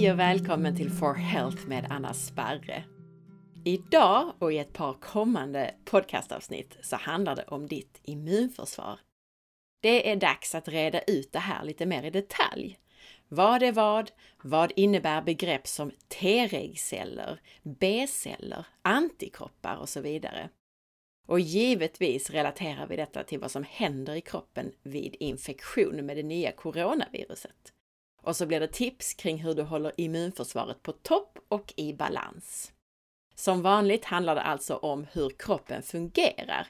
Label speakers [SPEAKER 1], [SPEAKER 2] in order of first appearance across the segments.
[SPEAKER 1] Hej och välkommen till For Health med Anna Sparre. Idag och i ett par kommande podcastavsnitt så handlar det om ditt immunförsvar. Det är dags att reda ut det här lite mer i detalj. Vad är vad? Vad innebär begrepp som T-regceller, B-celler, antikroppar och så vidare? Och givetvis relaterar vi detta till vad som händer i kroppen vid infektion med det nya coronaviruset. Och så blir det tips kring hur du håller immunförsvaret på topp och i balans. Som vanligt handlar det alltså om hur kroppen fungerar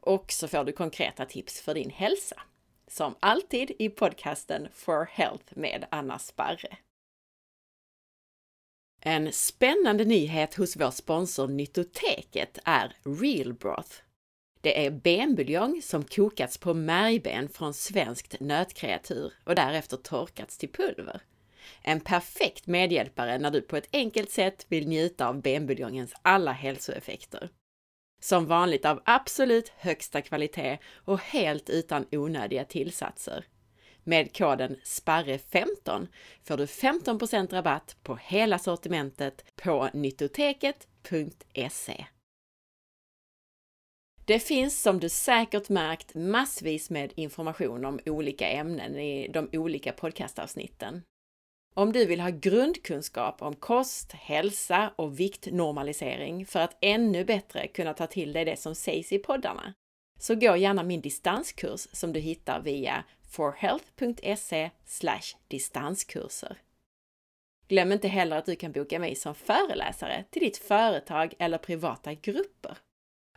[SPEAKER 1] och så får du konkreta tips för din hälsa. Som alltid i podcasten For Health med Anna Sparre. En spännande nyhet hos vår sponsor Nyttoteket är Real Broth. Det är benbuljong som kokats på märgben från svenskt nötkreatur och därefter torkats till pulver. En perfekt medhjälpare när du på ett enkelt sätt vill njuta av benbuljongens alla hälsoeffekter. Som vanligt av absolut högsta kvalitet och helt utan onödiga tillsatser. Med koden SPARRE15 får du 15% rabatt på hela sortimentet på nyttoteket.se. Det finns som du säkert märkt massvis med information om olika ämnen i de olika podcastavsnitten. Om du vill ha grundkunskap om kost, hälsa och viktnormalisering för att ännu bättre kunna ta till dig det som sägs i poddarna, så gå gärna min distanskurs som du hittar via forhealth.se distanskurser. Glöm inte heller att du kan boka mig som föreläsare till ditt företag eller privata grupper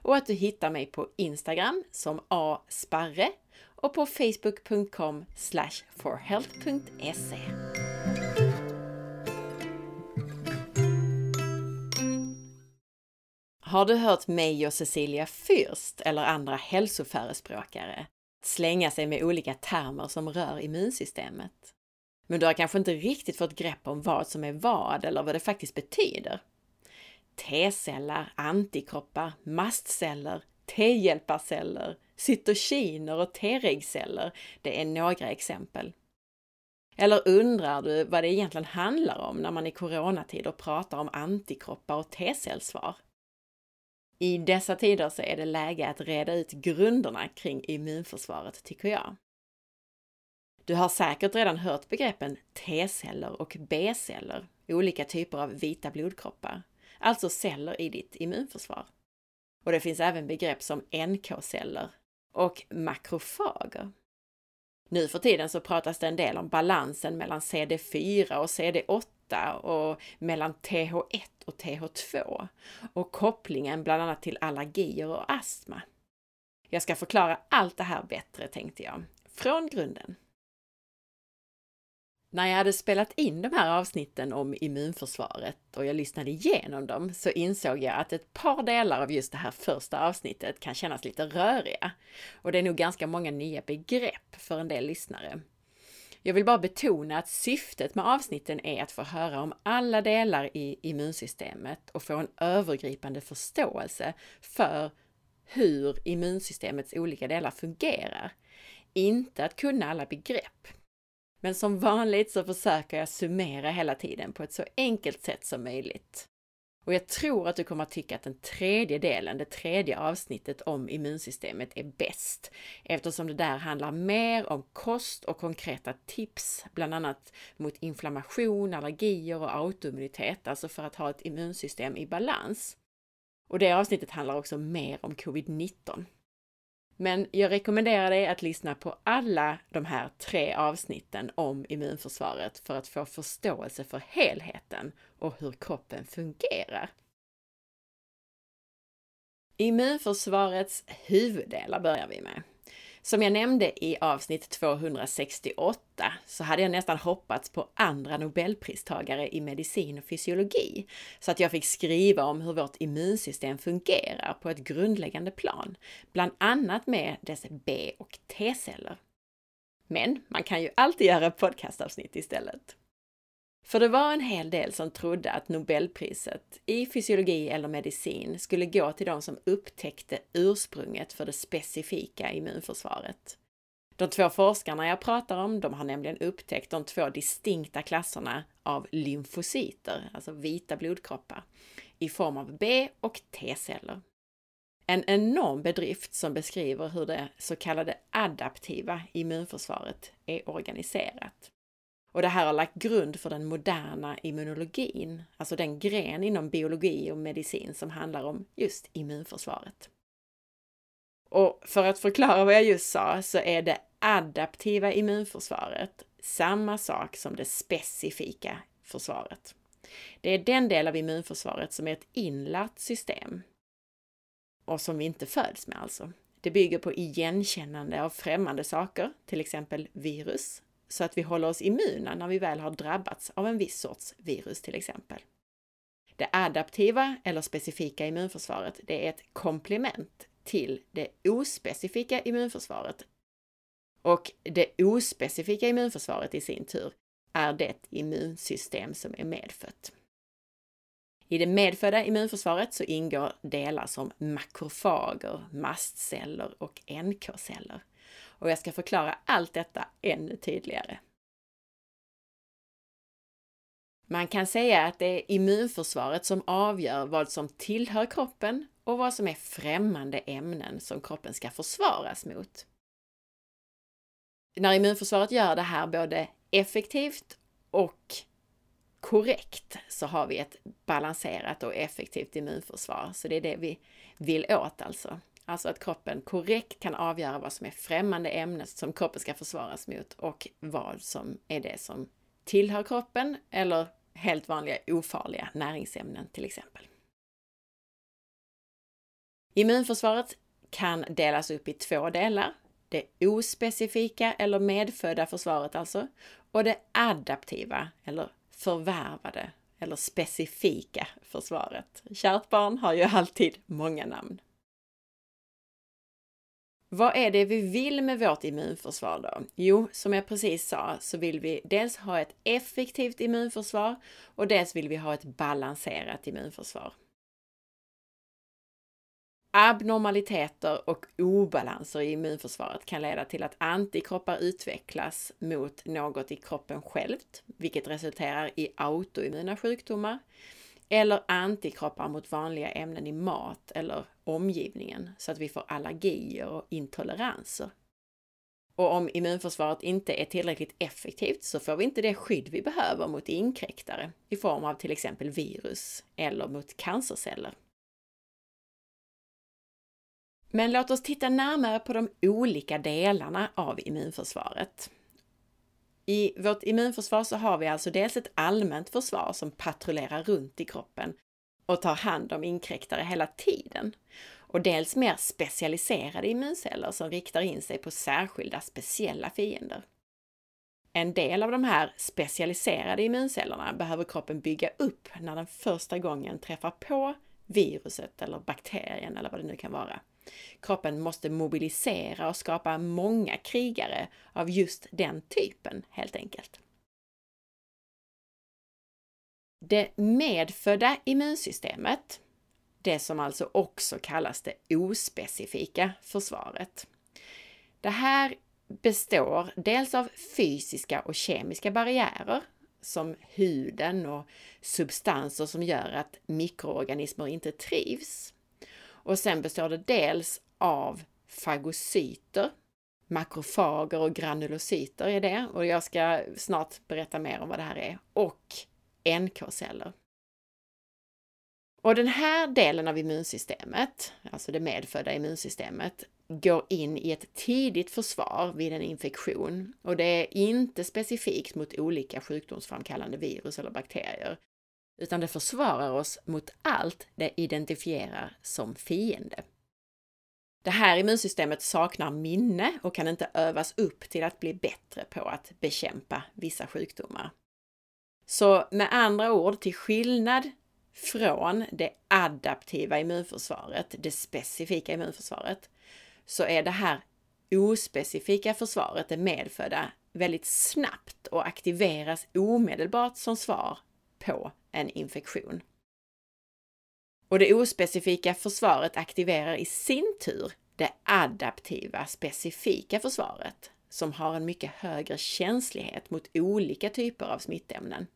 [SPEAKER 1] och att du hittar mig på Instagram som asparre och på facebook.com forhealth.se. Har du hört mig och Cecilia Fürst eller andra hälsoförespråkare slänga sig med olika termer som rör immunsystemet? Men du har kanske inte riktigt fått grepp om vad som är vad eller vad det faktiskt betyder? T-celler, antikroppar, mastceller, T-hjälparceller, cytokiner och T-regceller, det är några exempel. Eller undrar du vad det egentligen handlar om när man i coronatider pratar om antikroppar och T-cellsvar? I dessa tider så är det läge att reda ut grunderna kring immunförsvaret, tycker jag. Du har säkert redan hört begreppen T-celler och B-celler, olika typer av vita blodkroppar, alltså celler i ditt immunförsvar. Och det finns även begrepp som NK-celler och makrofager. Nu för tiden så pratas det en del om balansen mellan CD4 och CD8 och mellan TH1 och TH2 och kopplingen bland annat till allergier och astma. Jag ska förklara allt det här bättre tänkte jag, från grunden. När jag hade spelat in de här avsnitten om immunförsvaret och jag lyssnade igenom dem så insåg jag att ett par delar av just det här första avsnittet kan kännas lite röriga. Och det är nog ganska många nya begrepp för en del lyssnare. Jag vill bara betona att syftet med avsnitten är att få höra om alla delar i immunsystemet och få en övergripande förståelse för hur immunsystemets olika delar fungerar. Inte att kunna alla begrepp. Men som vanligt så försöker jag summera hela tiden på ett så enkelt sätt som möjligt. Och jag tror att du kommer att tycka att den tredje delen, det tredje avsnittet om immunsystemet är bäst, eftersom det där handlar mer om kost och konkreta tips, bland annat mot inflammation, allergier och autoimmunitet, alltså för att ha ett immunsystem i balans. Och det avsnittet handlar också mer om covid-19. Men jag rekommenderar dig att lyssna på alla de här tre avsnitten om immunförsvaret för att få förståelse för helheten och hur kroppen fungerar. Immunförsvarets huvuddelar börjar vi med. Som jag nämnde i avsnitt 268 så hade jag nästan hoppats på andra nobelpristagare i medicin och fysiologi, så att jag fick skriva om hur vårt immunsystem fungerar på ett grundläggande plan, bland annat med dess B och T-celler. Men man kan ju alltid göra podcastavsnitt istället. För det var en hel del som trodde att Nobelpriset i fysiologi eller medicin skulle gå till de som upptäckte ursprunget för det specifika immunförsvaret. De två forskarna jag pratar om, de har nämligen upptäckt de två distinkta klasserna av lymfocyter, alltså vita blodkroppar, i form av B och T-celler. En enorm bedrift som beskriver hur det så kallade adaptiva immunförsvaret är organiserat. Och det här har lagt grund för den moderna immunologin, alltså den gren inom biologi och medicin som handlar om just immunförsvaret. Och för att förklara vad jag just sa så är det adaptiva immunförsvaret samma sak som det specifika försvaret. Det är den del av immunförsvaret som är ett inlärt system och som vi inte föds med alltså. Det bygger på igenkännande av främmande saker, till exempel virus, så att vi håller oss immuna när vi väl har drabbats av en viss sorts virus till exempel. Det adaptiva eller specifika immunförsvaret, det är ett komplement till det ospecifika immunförsvaret. Och det ospecifika immunförsvaret i sin tur är det immunsystem som är medfött. I det medfödda immunförsvaret så ingår delar som makrofager, mastceller och NK-celler. Och jag ska förklara allt detta ännu tydligare. Man kan säga att det är immunförsvaret som avgör vad som tillhör kroppen och vad som är främmande ämnen som kroppen ska försvaras mot. När immunförsvaret gör det här både effektivt och korrekt så har vi ett balanserat och effektivt immunförsvar. Så det är det vi vill åt alltså. Alltså att kroppen korrekt kan avgöra vad som är främmande ämnen som kroppen ska försvaras mot och vad som är det som tillhör kroppen eller helt vanliga ofarliga näringsämnen till exempel. Immunförsvaret kan delas upp i två delar. Det ospecifika eller medfödda försvaret alltså och det adaptiva eller förvärvade eller specifika försvaret. Kärt barn har ju alltid många namn. Vad är det vi vill med vårt immunförsvar då? Jo, som jag precis sa så vill vi dels ha ett effektivt immunförsvar och dels vill vi ha ett balanserat immunförsvar. Abnormaliteter och obalanser i immunförsvaret kan leda till att antikroppar utvecklas mot något i kroppen självt, vilket resulterar i autoimmuna sjukdomar, eller antikroppar mot vanliga ämnen i mat eller omgivningen så att vi får allergier och intoleranser. Och om immunförsvaret inte är tillräckligt effektivt så får vi inte det skydd vi behöver mot inkräktare i form av till exempel virus eller mot cancerceller. Men låt oss titta närmare på de olika delarna av immunförsvaret. I vårt immunförsvar så har vi alltså dels ett allmänt försvar som patrullerar runt i kroppen och tar hand om inkräktare hela tiden. Och dels mer specialiserade immunceller som riktar in sig på särskilda speciella fiender. En del av de här specialiserade immuncellerna behöver kroppen bygga upp när den första gången träffar på viruset eller bakterien eller vad det nu kan vara. Kroppen måste mobilisera och skapa många krigare av just den typen helt enkelt. Det medfödda immunsystemet, det som alltså också kallas det ospecifika försvaret. Det här består dels av fysiska och kemiska barriärer som huden och substanser som gör att mikroorganismer inte trivs. Och sen består det dels av fagocyter, makrofager och granulocyter är det och jag ska snart berätta mer om vad det här är, och NK-celler. Och den här delen av immunsystemet, alltså det medfödda immunsystemet, går in i ett tidigt försvar vid en infektion och det är inte specifikt mot olika sjukdomsframkallande virus eller bakterier, utan det försvarar oss mot allt det identifierar som fiende. Det här immunsystemet saknar minne och kan inte övas upp till att bli bättre på att bekämpa vissa sjukdomar. Så med andra ord, till skillnad från det adaptiva immunförsvaret, det specifika immunförsvaret, så är det här ospecifika försvaret, det medfödda, väldigt snabbt och aktiveras omedelbart som svar på en infektion. Och det ospecifika försvaret aktiverar i sin tur det adaptiva specifika försvaret som har en mycket högre känslighet mot olika typer av smittämnen.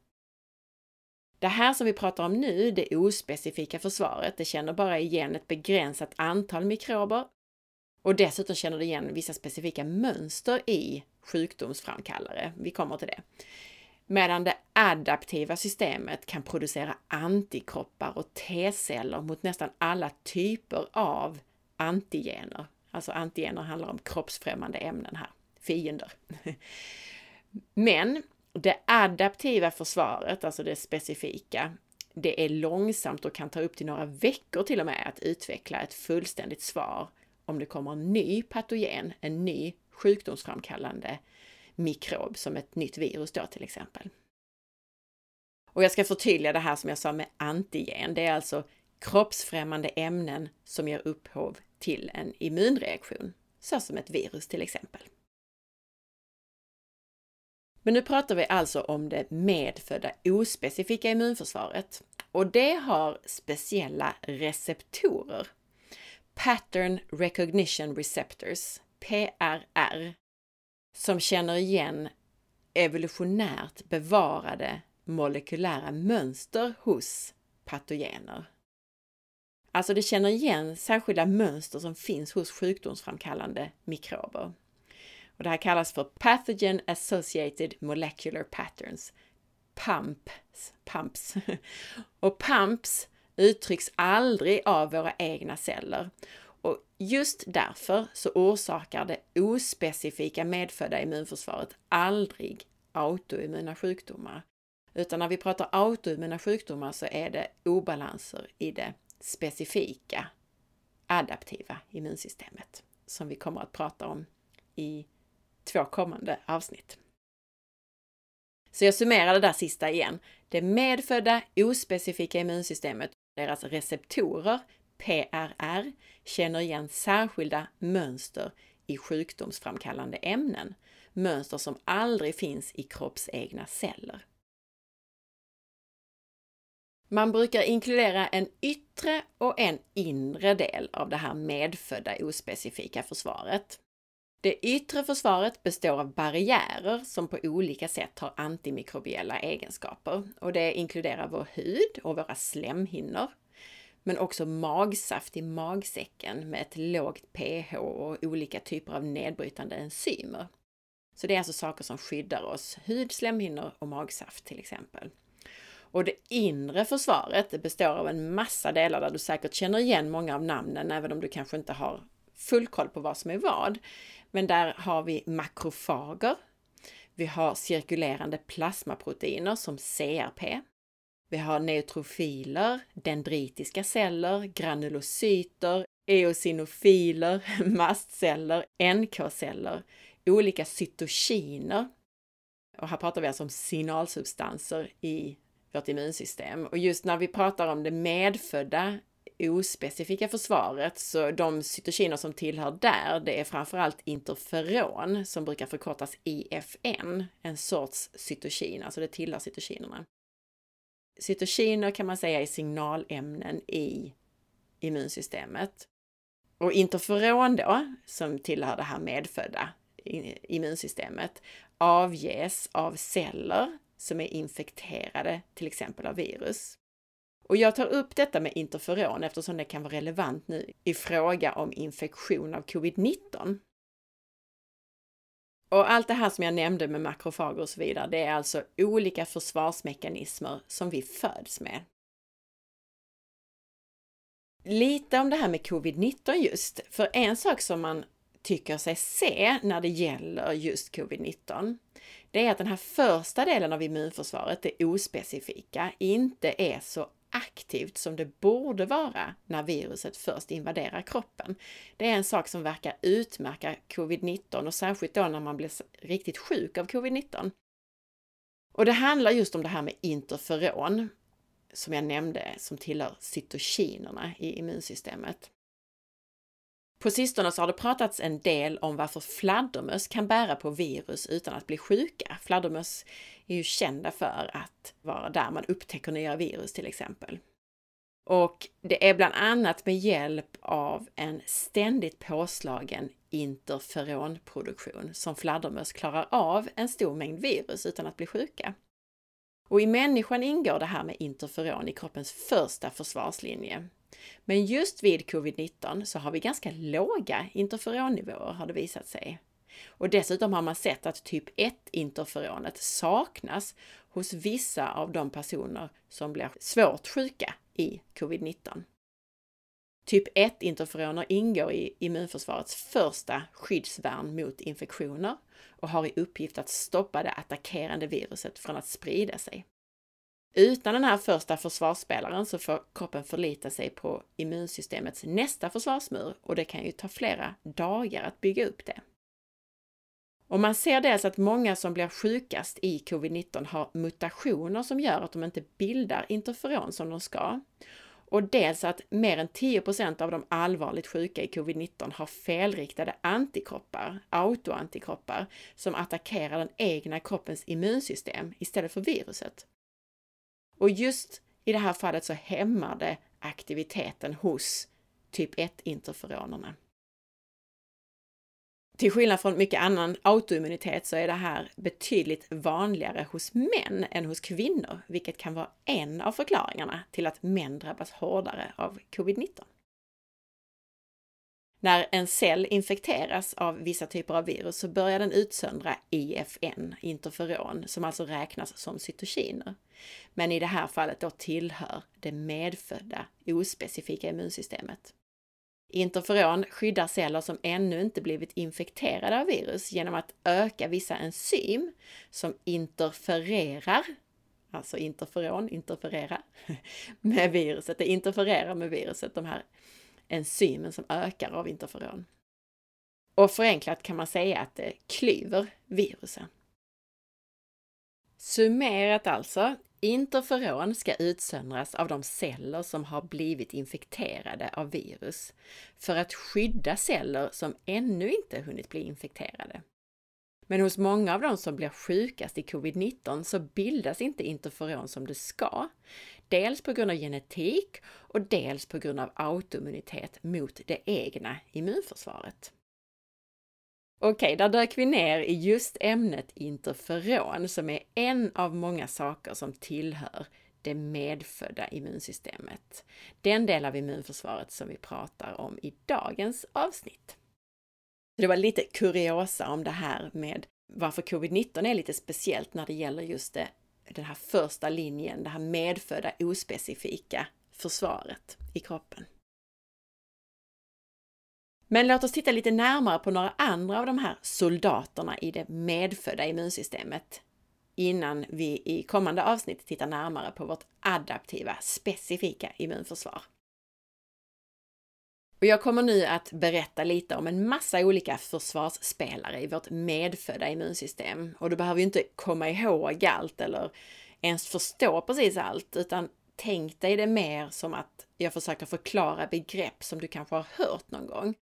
[SPEAKER 1] Det här som vi pratar om nu, det ospecifika försvaret, det känner bara igen ett begränsat antal mikrober och dessutom känner det igen vissa specifika mönster i sjukdomsframkallare. Vi kommer till det. Medan det adaptiva systemet kan producera antikroppar och T-celler mot nästan alla typer av antigener. Alltså antigener handlar om kroppsfrämmande ämnen här, fiender. Men det adaptiva försvaret, alltså det specifika, det är långsamt och kan ta upp till några veckor till och med att utveckla ett fullständigt svar om det kommer en ny patogen, en ny sjukdomsframkallande mikrob som ett nytt virus då till exempel. Och jag ska förtydliga det här som jag sa med antigen. Det är alltså kroppsfrämmande ämnen som ger upphov till en immunreaktion, såsom ett virus till exempel. Men nu pratar vi alltså om det medfödda ospecifika immunförsvaret och det har speciella receptorer. Pattern Recognition Receptors, PRR, som känner igen evolutionärt bevarade molekylära mönster hos patogener. Alltså det känner igen särskilda mönster som finns hos sjukdomsframkallande mikrober. Och det här kallas för Pathogen Associated Molecular Patterns, PAMPs. PAMPs. Och PAMPs uttrycks aldrig av våra egna celler. Och just därför så orsakar det ospecifika medfödda immunförsvaret aldrig autoimmuna sjukdomar. Utan när vi pratar autoimmuna sjukdomar så är det obalanser i det specifika adaptiva immunsystemet som vi kommer att prata om i två kommande avsnitt. Så jag summerar det där sista igen. Det medfödda ospecifika immunsystemet, deras receptorer, PRR, känner igen särskilda mönster i sjukdomsframkallande ämnen. Mönster som aldrig finns i kroppsegna celler. Man brukar inkludera en yttre och en inre del av det här medfödda ospecifika försvaret. Det yttre försvaret består av barriärer som på olika sätt har antimikrobiella egenskaper och det inkluderar vår hud och våra slemhinnor, men också magsaft i magsäcken med ett lågt pH och olika typer av nedbrytande enzymer. Så det är alltså saker som skyddar oss, hud, slemhinnor och magsaft till exempel. Och det inre försvaret består av en massa delar där du säkert känner igen många av namnen, även om du kanske inte har full koll på vad som är vad. Men där har vi makrofager. Vi har cirkulerande plasmaproteiner som CRP. Vi har neutrofiler, dendritiska celler, granulocyter, eosinofiler, mastceller, NK-celler, olika cytokiner. Och här pratar vi alltså om signalsubstanser i vårt immunsystem. Och just när vi pratar om det medfödda ospecifika försvaret, så de cytokiner som tillhör där, det är framförallt interferon som brukar förkortas IFN, en sorts cytokin, alltså det tillhör cytokinerna. Cytokiner kan man säga är signalämnen i immunsystemet. Och interferon då, som tillhör det här medfödda immunsystemet, avges av celler som är infekterade, till exempel av virus. Och jag tar upp detta med interferon eftersom det kan vara relevant nu i fråga om infektion av covid-19. Och allt det här som jag nämnde med makrofager och så vidare, det är alltså olika försvarsmekanismer som vi föds med. Lite om det här med covid-19 just, för en sak som man tycker sig se när det gäller just covid-19, det är att den här första delen av immunförsvaret, det ospecifika, inte är så aktivt som det borde vara när viruset först invaderar kroppen. Det är en sak som verkar utmärka covid-19 och särskilt då när man blir riktigt sjuk av covid-19. Och det handlar just om det här med interferon, som jag nämnde, som tillhör cytokinerna i immunsystemet. På sistone så har det pratats en del om varför fladdermöss kan bära på virus utan att bli sjuka. Fladdermöss är ju kända för att vara där man upptäcker nya virus till exempel. Och det är bland annat med hjälp av en ständigt påslagen interferonproduktion som fladdermöss klarar av en stor mängd virus utan att bli sjuka. Och i människan ingår det här med interferon i kroppens första försvarslinje. Men just vid covid-19 så har vi ganska låga interferonnivåer har det visat sig. Och dessutom har man sett att typ 1-interferonet saknas hos vissa av de personer som blir svårt sjuka i covid-19. Typ 1-interferoner ingår i immunförsvarets första skyddsvärn mot infektioner och har i uppgift att stoppa det attackerande viruset från att sprida sig. Utan den här första försvarsspelaren så får kroppen förlita sig på immunsystemets nästa försvarsmur och det kan ju ta flera dagar att bygga upp det. Och man ser dels att många som blir sjukast i covid-19 har mutationer som gör att de inte bildar interferon som de ska. Och dels att mer än 10% av de allvarligt sjuka i covid-19 har felriktade antikroppar, autoantikroppar, som attackerar den egna kroppens immunsystem istället för viruset. Och just i det här fallet så hämmar det aktiviteten hos typ 1-interferonerna. Till skillnad från mycket annan autoimmunitet så är det här betydligt vanligare hos män än hos kvinnor, vilket kan vara en av förklaringarna till att män drabbas hårdare av covid-19. När en cell infekteras av vissa typer av virus så börjar den utsöndra IFN, interferon, som alltså räknas som cytokiner. Men i det här fallet då tillhör det medfödda ospecifika immunsystemet. Interferon skyddar celler som ännu inte blivit infekterade av virus genom att öka vissa enzym som interfererar, alltså interferon, interferera, med viruset. Det interfererar med viruset, de här enzymen som ökar av interferon. Och förenklat kan man säga att det klyver virusen. Summerat alltså, interferon ska utsöndras av de celler som har blivit infekterade av virus för att skydda celler som ännu inte hunnit bli infekterade. Men hos många av de som blir sjukast i covid-19 så bildas inte interferon som det ska. Dels på grund av genetik och dels på grund av autoimmunitet mot det egna immunförsvaret. Okej, där dök vi ner i just ämnet interferon som är en av många saker som tillhör det medfödda immunsystemet. Den del av immunförsvaret som vi pratar om i dagens avsnitt. Det var lite kuriosa om det här med varför covid-19 är lite speciellt när det gäller just det, den här första linjen, det här medfödda ospecifika försvaret i kroppen. Men låt oss titta lite närmare på några andra av de här soldaterna i det medfödda immunsystemet innan vi i kommande avsnitt tittar närmare på vårt adaptiva, specifika immunförsvar. Och jag kommer nu att berätta lite om en massa olika försvarsspelare i vårt medfödda immunsystem. Och du behöver ju inte komma ihåg allt eller ens förstå precis allt, utan tänk dig det mer som att jag försöker förklara begrepp som du kanske har hört någon gång.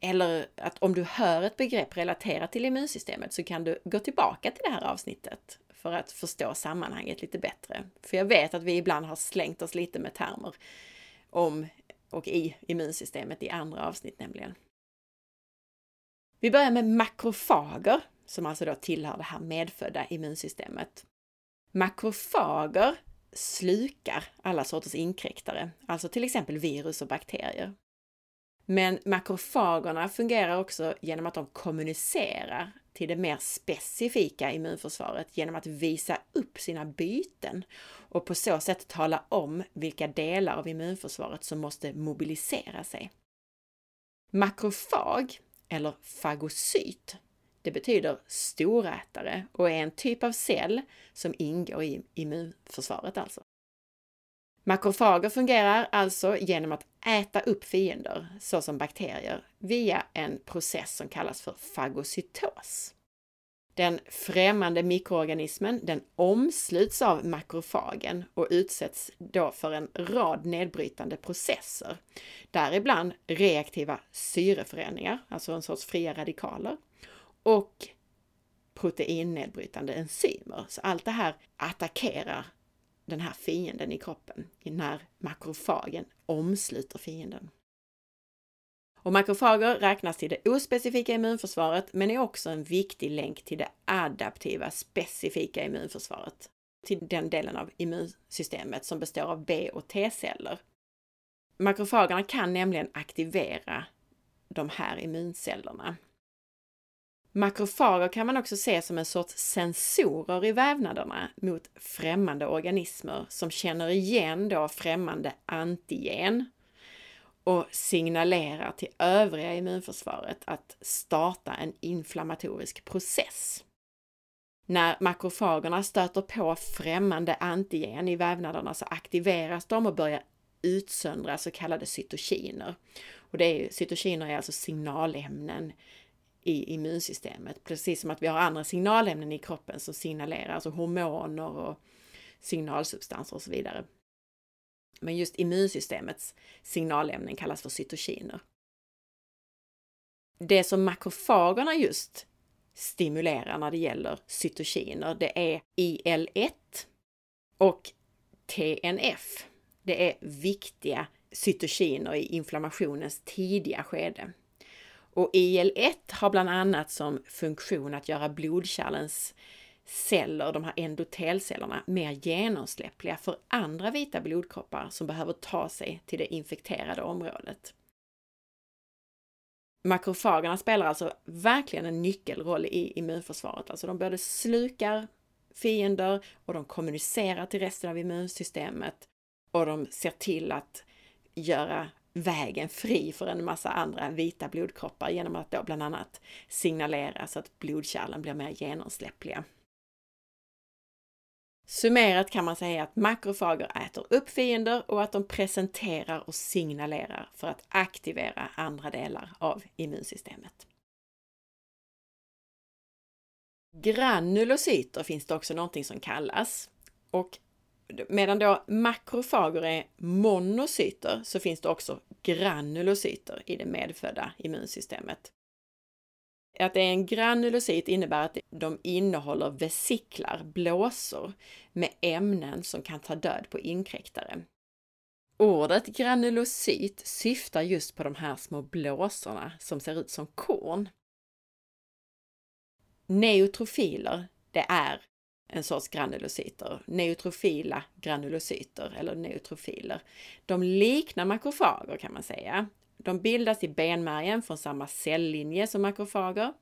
[SPEAKER 1] Eller att om du hör ett begrepp relaterat till immunsystemet så kan du gå tillbaka till det här avsnittet för att förstå sammanhanget lite bättre. För jag vet att vi ibland har slängt oss lite med termer om och i immunsystemet i andra avsnitt nämligen. Vi börjar med makrofager, som alltså då tillhör det här medfödda immunsystemet. Makrofager slukar alla sorters inkräktare, alltså till exempel virus och bakterier. Men makrofagerna fungerar också genom att de kommunicerar till det mer specifika immunförsvaret genom att visa upp sina byten och på så sätt tala om vilka delar av immunförsvaret som måste mobilisera sig. Makrofag, eller fagocyt, det betyder storätare och är en typ av cell som ingår i immunförsvaret alltså. Makrofager fungerar alltså genom att äta upp fiender, såsom bakterier, via en process som kallas för fagocytos. Den främmande mikroorganismen den omsluts av makrofagen och utsätts då för en rad nedbrytande processer, däribland reaktiva syreförändringar, alltså en sorts fria radikaler, och proteinnedbrytande enzymer. Så allt det här attackerar den här fienden i kroppen när makrofagen omsluter fienden. Och makrofager räknas till det ospecifika immunförsvaret men är också en viktig länk till det adaptiva specifika immunförsvaret. Till den delen av immunsystemet som består av B och T-celler. Makrofagerna kan nämligen aktivera de här immuncellerna. Makrofager kan man också se som en sorts sensorer i vävnaderna mot främmande organismer som känner igen då främmande antigen och signalerar till övriga immunförsvaret att starta en inflammatorisk process. När makrofagerna stöter på främmande antigen i vävnaderna så aktiveras de och börjar utsöndra så kallade cytokiner. Och det är, cytokiner är alltså signalämnen i immunsystemet, precis som att vi har andra signalämnen i kroppen som signalerar, alltså hormoner och signalsubstanser och så vidare. Men just immunsystemets signalämnen kallas för cytokiner. Det som makrofagerna just stimulerar när det gäller cytokiner, det är IL-1 och TNF. Det är viktiga cytokiner i inflammationens tidiga skede. Och IL-1 har bland annat som funktion att göra blodkärlens celler, de här endotelcellerna, mer genomsläppliga för andra vita blodkroppar som behöver ta sig till det infekterade området. Makrofagerna spelar alltså verkligen en nyckelroll i immunförsvaret. Alltså de både slukar fiender och de kommunicerar till resten av immunsystemet och de ser till att göra vägen fri för en massa andra vita blodkroppar genom att då bland annat signalera så att blodkärlen blir mer genomsläppliga. Summerat kan man säga att makrofager äter upp fiender och att de presenterar och signalerar för att aktivera andra delar av immunsystemet. Granulocyter finns det också någonting som kallas och medan då makrofager är monocyter så finns det också granulocyter i det medfödda immunsystemet. Att det är en granulocyt innebär att de innehåller vesiklar, blåsor, med ämnen som kan ta död på inkräktare. Ordet granulocyt syftar just på de här små blåsorna som ser ut som korn. Neutrofiler, det är en sorts granulocyter, neutrofila granulocyter eller neutrofiler. De liknar makrofager kan man säga. De bildas i benmärgen från samma cellinje som makrofager.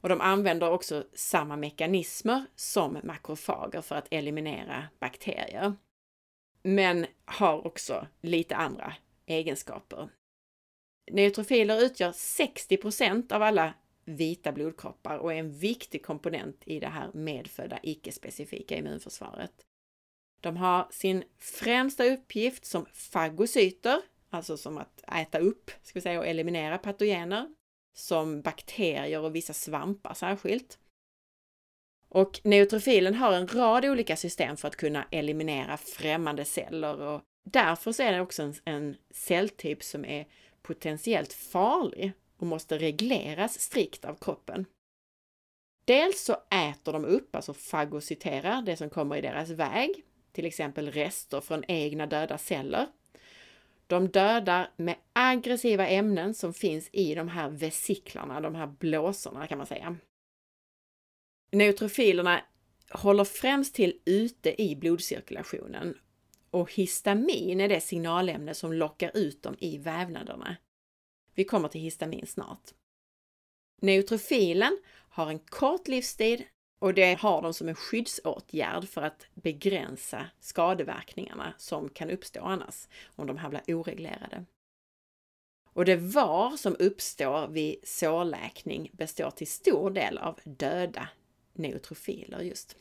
[SPEAKER 1] Och de använder också samma mekanismer som makrofager för att eliminera bakterier. Men har också lite andra egenskaper. Neutrofiler utgör 60% av alla vita blodkroppar och är en viktig komponent i det här medfödda icke-specifika immunförsvaret. De har sin främsta uppgift som fagocyter, alltså som att äta upp ska vi säga, och eliminera patogener, som bakterier och vissa svampar särskilt. Och neutrofilen har en rad olika system för att kunna eliminera främmande celler och därför så är det också en, en celltyp som är potentiellt farlig och måste regleras strikt av kroppen. Dels så äter de upp, alltså fagocyterar, det som kommer i deras väg, till exempel rester från egna döda celler. De dödar med aggressiva ämnen som finns i de här vesiklarna, de här blåsorna kan man säga. Neutrofilerna håller främst till ute i blodcirkulationen och histamin är det signalämne som lockar ut dem i vävnaderna. Vi kommer till histamin snart. Neutrofilen har en kort livstid och det har de som en skyddsåtgärd för att begränsa skadeverkningarna som kan uppstå annars om de här blir oreglerade. Och det var som uppstår vid sårläkning består till stor del av döda neutrofiler just.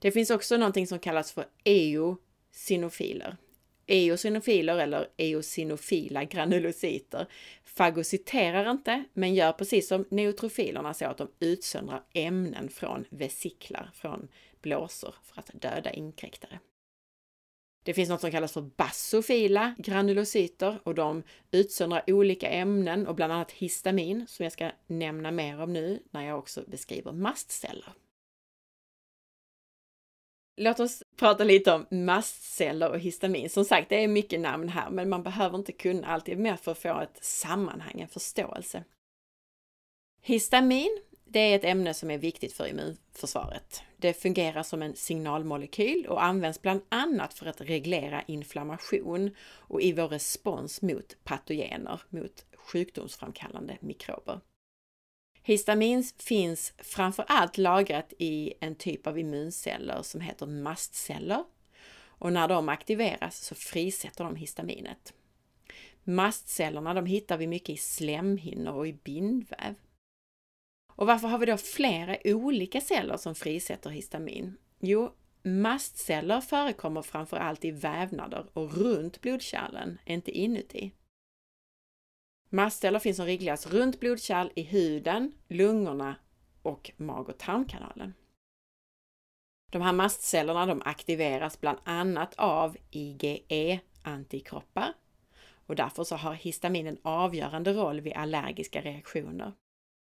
[SPEAKER 1] Det finns också någonting som kallas för eosinofiler Eosinofiler eller eosinofila granulocyter fagociterar inte, men gör precis som neutrofilerna så att de utsöndrar ämnen från vesiklar, från blåsor, för att döda inkräktare. Det finns något som kallas för basofila granulocyter och de utsöndrar olika ämnen och bland annat histamin som jag ska nämna mer om nu när jag också beskriver mastceller. Låt oss prata lite om mastceller och histamin. Som sagt, det är mycket namn här, men man behöver inte kunna allt. Det är mer för att få ett sammanhang, en förståelse. Histamin, det är ett ämne som är viktigt för immunförsvaret. Det fungerar som en signalmolekyl och används bland annat för att reglera inflammation och i vår respons mot patogener, mot sjukdomsframkallande mikrober. Histamin finns framför allt lagrat i en typ av immunceller som heter mastceller och när de aktiveras så frisätter de histaminet. Mastcellerna de hittar vi mycket i slemhinnor och i bindväv. Och varför har vi då flera olika celler som frisätter histamin? Jo, mastceller förekommer framför allt i vävnader och runt blodkärlen, inte inuti. Mastceller finns som regleras runt blodkärl, i huden, lungorna och mag och tarmkanalen. De här mastcellerna de aktiveras bland annat av IgE-antikroppar och därför så har histamin en avgörande roll vid allergiska reaktioner.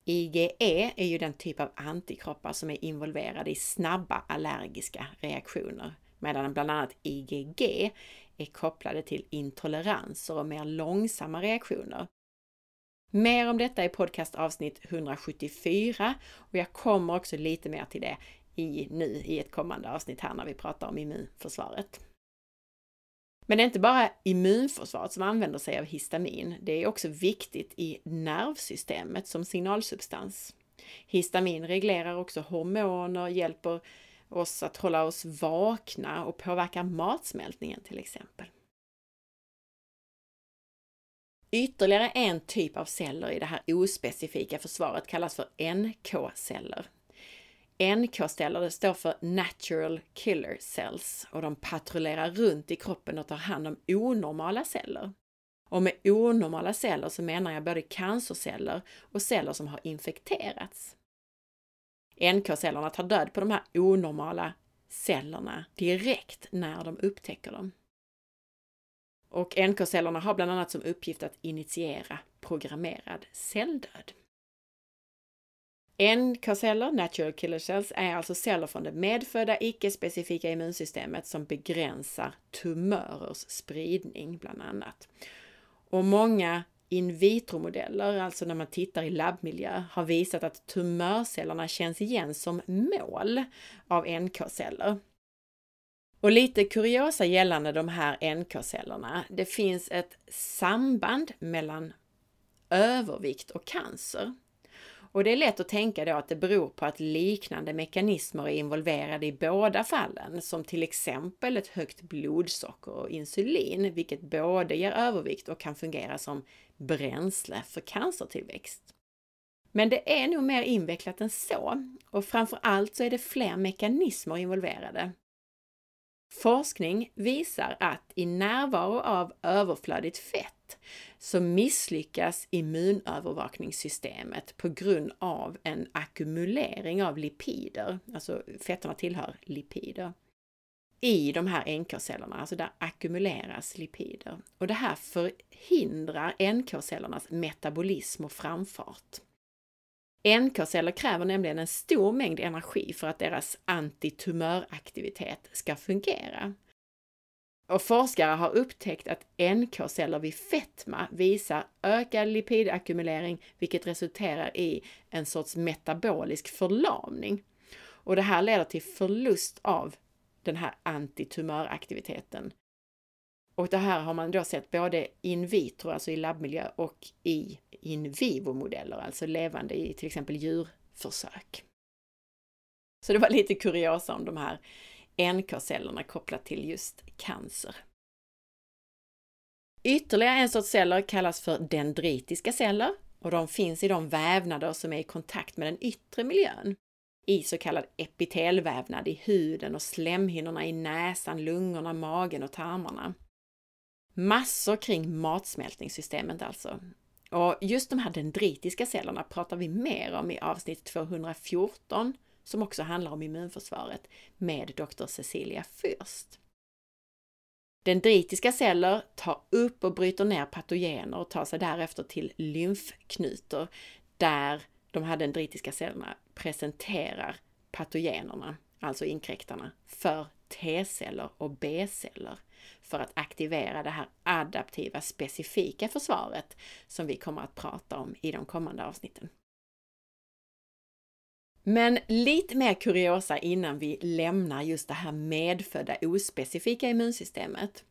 [SPEAKER 1] IgE är ju den typ av antikroppar som är involverade i snabba allergiska reaktioner, medan bland annat IgG är kopplade till intoleranser och mer långsamma reaktioner. Mer om detta i podcast avsnitt 174 och jag kommer också lite mer till det i, nu i ett kommande avsnitt här när vi pratar om immunförsvaret. Men det är inte bara immunförsvaret som använder sig av histamin. Det är också viktigt i nervsystemet som signalsubstans. Histamin reglerar också hormoner, hjälper oss att hålla oss vakna och påverkar matsmältningen till exempel. Ytterligare en typ av celler i det här ospecifika försvaret kallas för NK-celler. NK-celler det står för Natural Killer Cells och de patrullerar runt i kroppen och tar hand om onormala celler. Och med onormala celler så menar jag både cancerceller och celler som har infekterats. NK-cellerna tar död på de här onormala cellerna direkt när de upptäcker dem. Och NK-cellerna har bland annat som uppgift att initiera programmerad celldöd. NK-celler, natural killer cells, är alltså celler från det medfödda icke-specifika immunsystemet som begränsar tumörers spridning bland annat. Och många in vitro-modeller, alltså när man tittar i labbmiljö, har visat att tumörcellerna känns igen som mål av NK-celler. Och lite kuriosa gällande de här NK-cellerna. Det finns ett samband mellan övervikt och cancer. Och det är lätt att tänka då att det beror på att liknande mekanismer är involverade i båda fallen, som till exempel ett högt blodsocker och insulin, vilket både ger övervikt och kan fungera som bränsle för cancertillväxt. Men det är nog mer invecklat än så och framför allt så är det fler mekanismer involverade. Forskning visar att i närvaro av överflödigt fett så misslyckas immunövervakningssystemet på grund av en ackumulering av lipider, alltså fetterna tillhör lipider, i de här NK-cellerna, alltså där ackumuleras lipider. Och det här förhindrar NK-cellernas metabolism och framfart. NK-celler kräver nämligen en stor mängd energi för att deras antitumöraktivitet ska fungera. Och forskare har upptäckt att NK-celler vid fetma visar ökad lipidackumulering, vilket resulterar i en sorts metabolisk förlamning. Och det här leder till förlust av den här antitumöraktiviteten. Och det här har man då sett både in vitro, alltså i labbmiljö, och i in vivo-modeller, alltså levande i till exempel djurförsök. Så det var lite kuriosa om de här NK-cellerna kopplat till just cancer. Ytterligare en sorts celler kallas för dendritiska celler och de finns i de vävnader som är i kontakt med den yttre miljön. I så kallad epitelvävnad i huden och slemhinnorna i näsan, lungorna, magen och tarmarna. Massor kring matsmältningssystemet alltså. Och just de här dendritiska cellerna pratar vi mer om i avsnitt 214 som också handlar om immunförsvaret med Dr. Cecilia Fürst. Dendritiska celler tar upp och bryter ner patogener och tar sig därefter till lymfknutor där de här dendritiska cellerna presenterar patogenerna alltså inkräktarna, för T-celler och B-celler för att aktivera det här adaptiva specifika försvaret som vi kommer att prata om i de kommande avsnitten. Men lite mer kuriosa innan vi lämnar just det här medfödda ospecifika immunsystemet.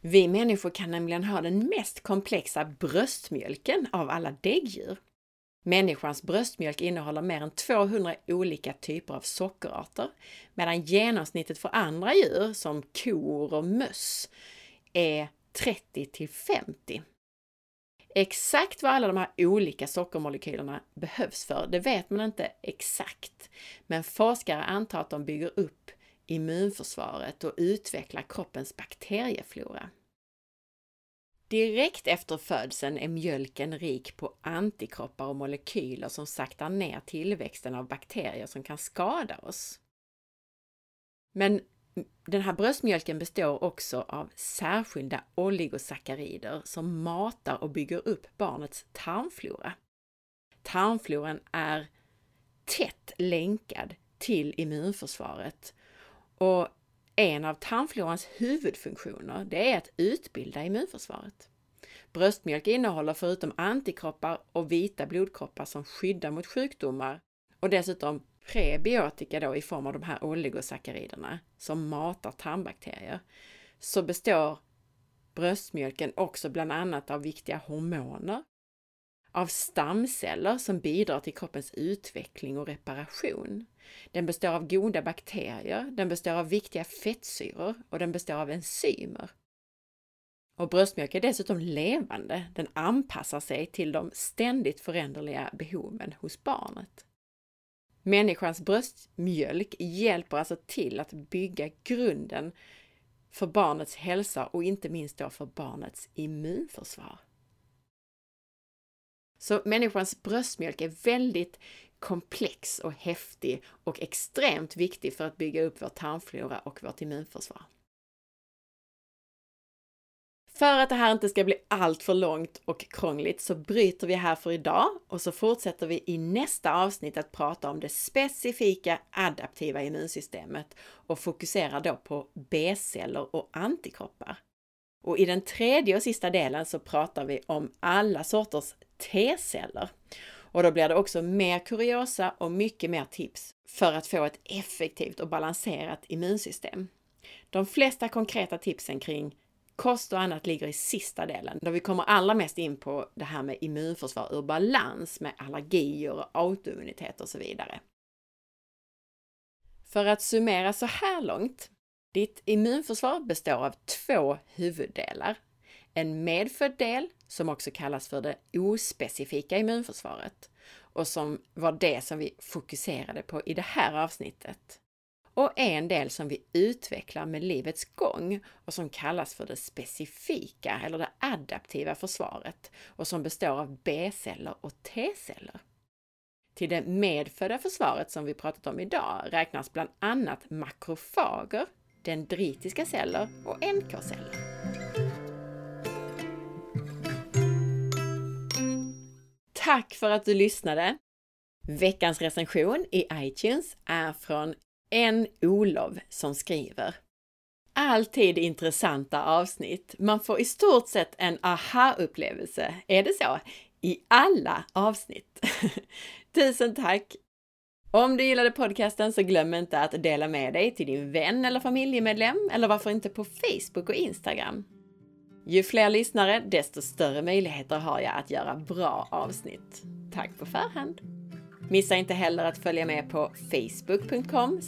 [SPEAKER 1] Vi människor kan nämligen ha den mest komplexa bröstmjölken av alla däggdjur. Människans bröstmjölk innehåller mer än 200 olika typer av sockerarter, medan genomsnittet för andra djur som kor och möss är 30 till 50. Exakt vad alla de här olika sockermolekylerna behövs för, det vet man inte exakt. Men forskare antar att de bygger upp immunförsvaret och utvecklar kroppens bakterieflora. Direkt efter födseln är mjölken rik på antikroppar och molekyler som saktar ner tillväxten av bakterier som kan skada oss. Men den här bröstmjölken består också av särskilda oligosackarider som matar och bygger upp barnets tarmflora. Tarmfloran är tätt länkad till immunförsvaret och en av tarmflorans huvudfunktioner det är att utbilda immunförsvaret. Bröstmjölk innehåller förutom antikroppar och vita blodkroppar som skyddar mot sjukdomar och dessutom prebiotika då i form av de här oligosackariderna som matar tarmbakterier, så består bröstmjölken också bland annat av viktiga hormoner, av stamceller som bidrar till kroppens utveckling och reparation. Den består av goda bakterier, den består av viktiga fettsyror och den består av enzymer. Och bröstmjölk är dessutom levande, den anpassar sig till de ständigt föränderliga behoven hos barnet. Människans bröstmjölk hjälper alltså till att bygga grunden för barnets hälsa och inte minst då för barnets immunförsvar. Så människans bröstmjölk är väldigt komplex och häftig och extremt viktig för att bygga upp vår tarmflora och vårt immunförsvar. För att det här inte ska bli allt för långt och krångligt så bryter vi här för idag och så fortsätter vi i nästa avsnitt att prata om det specifika adaptiva immunsystemet och fokuserar då på B-celler och antikroppar. Och i den tredje och sista delen så pratar vi om alla sorters T-celler. Och då blir det också mer kuriosa och mycket mer tips för att få ett effektivt och balanserat immunsystem. De flesta konkreta tipsen kring Kost och annat ligger i sista delen, då vi kommer allra mest in på det här med immunförsvar ur balans med allergier och autoimmunitet och så vidare. För att summera så här långt. Ditt immunförsvar består av två huvuddelar. En medfödd del, som också kallas för det ospecifika immunförsvaret och som var det som vi fokuserade på i det här avsnittet och en del som vi utvecklar med livets gång och som kallas för det specifika eller det adaptiva försvaret och som består av B-celler och T-celler. Till det medfödda försvaret som vi pratat om idag räknas bland annat makrofager, dendritiska celler och NK-celler. Tack för att du lyssnade! Veckans recension i iTunes är från en Olov som skriver Alltid intressanta avsnitt. Man får i stort sett en aha-upplevelse, är det så? I alla avsnitt. Tusen tack! Om du gillade podcasten så glöm inte att dela med dig till din vän eller familjemedlem eller varför inte på Facebook och Instagram. Ju fler lyssnare, desto större möjligheter har jag att göra bra avsnitt. Tack på förhand! Missa inte heller att följa med på facebook.com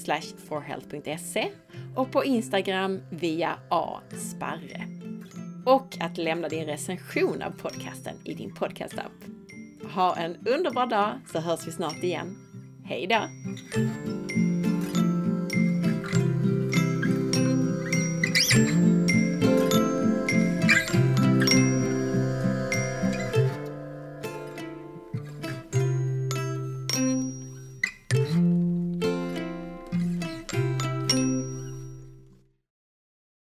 [SPEAKER 1] forhealth.se och på Instagram via asparre. Och att lämna din recension av podcasten i din podcastapp. Ha en underbar dag så hörs vi snart igen. Hej då!